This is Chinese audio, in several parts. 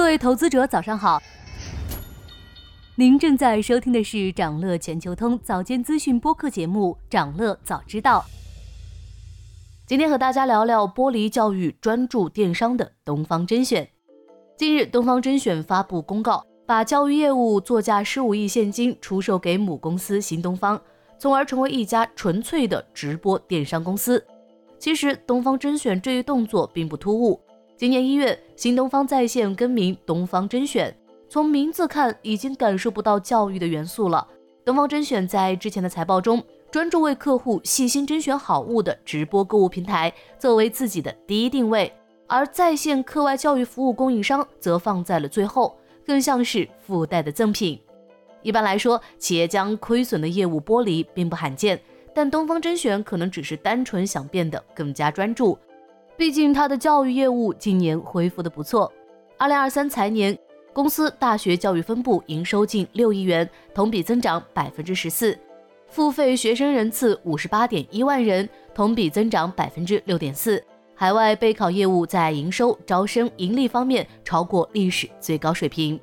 各位投资者，早上好。您正在收听的是长乐全球通早间资讯播客节目《长乐早知道》。今天和大家聊聊剥离教育、专注电商的东方甄选。近日，东方甄选发布公告，把教育业务作价十五亿现金出售给母公司新东方，从而成为一家纯粹的直播电商公司。其实，东方甄选这一动作并不突兀。今年一月，新东方在线更名东方甄选，从名字看已经感受不到教育的元素了。东方甄选在之前的财报中，专注为客户细心甄选好物的直播购物平台作为自己的第一定位，而在线课外教育服务供应商则放在了最后，更像是附带的赠品。一般来说，企业将亏损的业务剥离并不罕见，但东方甄选可能只是单纯想变得更加专注。毕竟，它的教育业务今年恢复的不错。二零二三财年，公司大学教育分部营收近六亿元，同比增长百分之十四，付费学生人次五十八点一万人，同比增长百分之六点四。海外备考业务在营收、招生、盈利方面超过历史最高水平，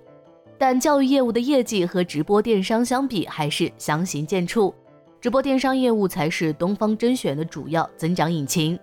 但教育业务的业绩和直播电商相比还是相形见绌，直播电商业务才是东方甄选的主要增长引擎。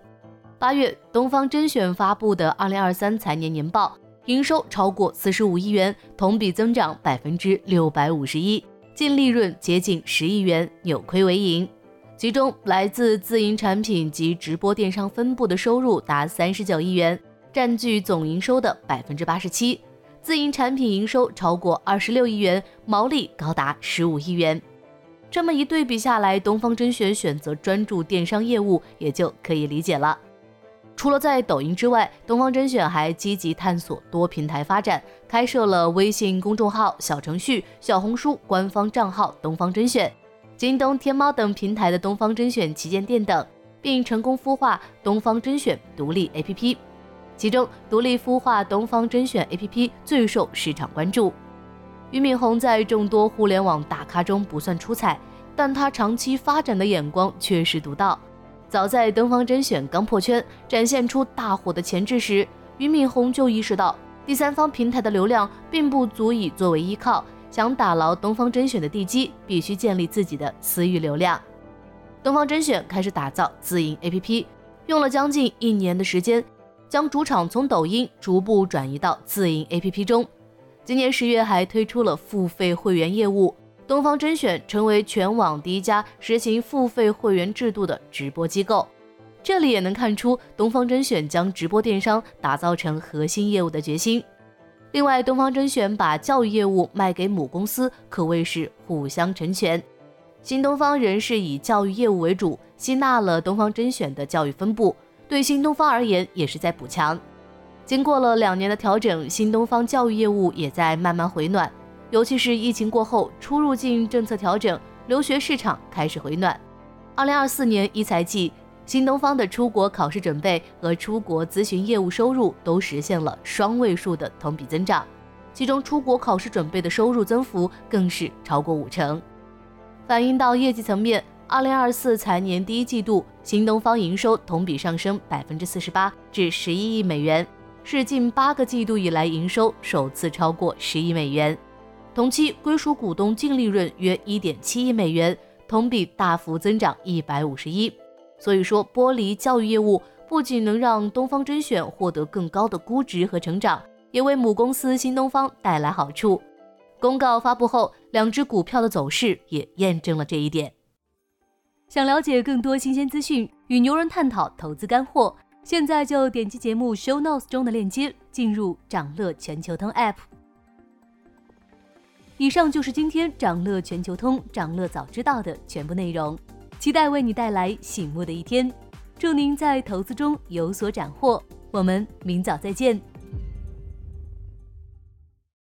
八月，东方甄选发布的二零二三财年年报，营收超过四十五亿元，同比增长百分之六百五十一，净利润接近十亿元，扭亏为盈。其中，来自自营产品及直播电商分部的收入达三十九亿元，占据总营收的百分之八十七。自营产品营收超过二十六亿元，毛利高达十五亿元。这么一对比下来，东方甄选选择专注电商业务，也就可以理解了。除了在抖音之外，东方甄选还积极探索多平台发展，开设了微信公众号、小程序、小红书官方账号“东方甄选”、京东、天猫等平台的东方甄选旗舰店等，并成功孵化东方甄选独立 APP。其中，独立孵化东方甄选 APP 最受市场关注。俞敏洪在众多互联网大咖中不算出彩，但他长期发展的眼光确实独到。早在东方甄选刚破圈、展现出大火的前置时，俞敏洪就意识到第三方平台的流量并不足以作为依靠，想打牢东方甄选的地基，必须建立自己的私域流量。东方甄选开始打造自营 APP，用了将近一年的时间，将主场从抖音逐步转移到自营 APP 中。今年十月还推出了付费会员业务。东方甄选成为全网第一家实行付费会员制度的直播机构，这里也能看出东方甄选将直播电商打造成核心业务的决心。另外，东方甄选把教育业务卖给母公司，可谓是互相成全。新东方仍是以教育业务为主，吸纳了东方甄选的教育分部，对新东方而言也是在补强。经过了两年的调整，新东方教育业务也在慢慢回暖。尤其是疫情过后，出入境政策调整，留学市场开始回暖。二零二四年一财季，新东方的出国考试准备和出国咨询业务收入都实现了双位数的同比增长，其中出国考试准备的收入增幅更是超过五成。反映到业绩层面，二零二四财年第一季度，新东方营收同比上升百分之四十八，至十一亿美元，是近八个季度以来营收首次超过十亿美元。同期归属股东净利润约一点七亿美元，同比大幅增长一百五十一。所以说，剥离教育业务不仅能让东方甄选获得更高的估值和成长，也为母公司新东方带来好处。公告发布后，两只股票的走势也验证了这一点。想了解更多新鲜资讯，与牛人探讨投资干货，现在就点击节目 show notes 中的链接，进入掌乐全球通 app。以上就是今天掌乐全球通、掌乐早知道的全部内容，期待为你带来醒目的一天。祝您在投资中有所斩获，我们明早再见。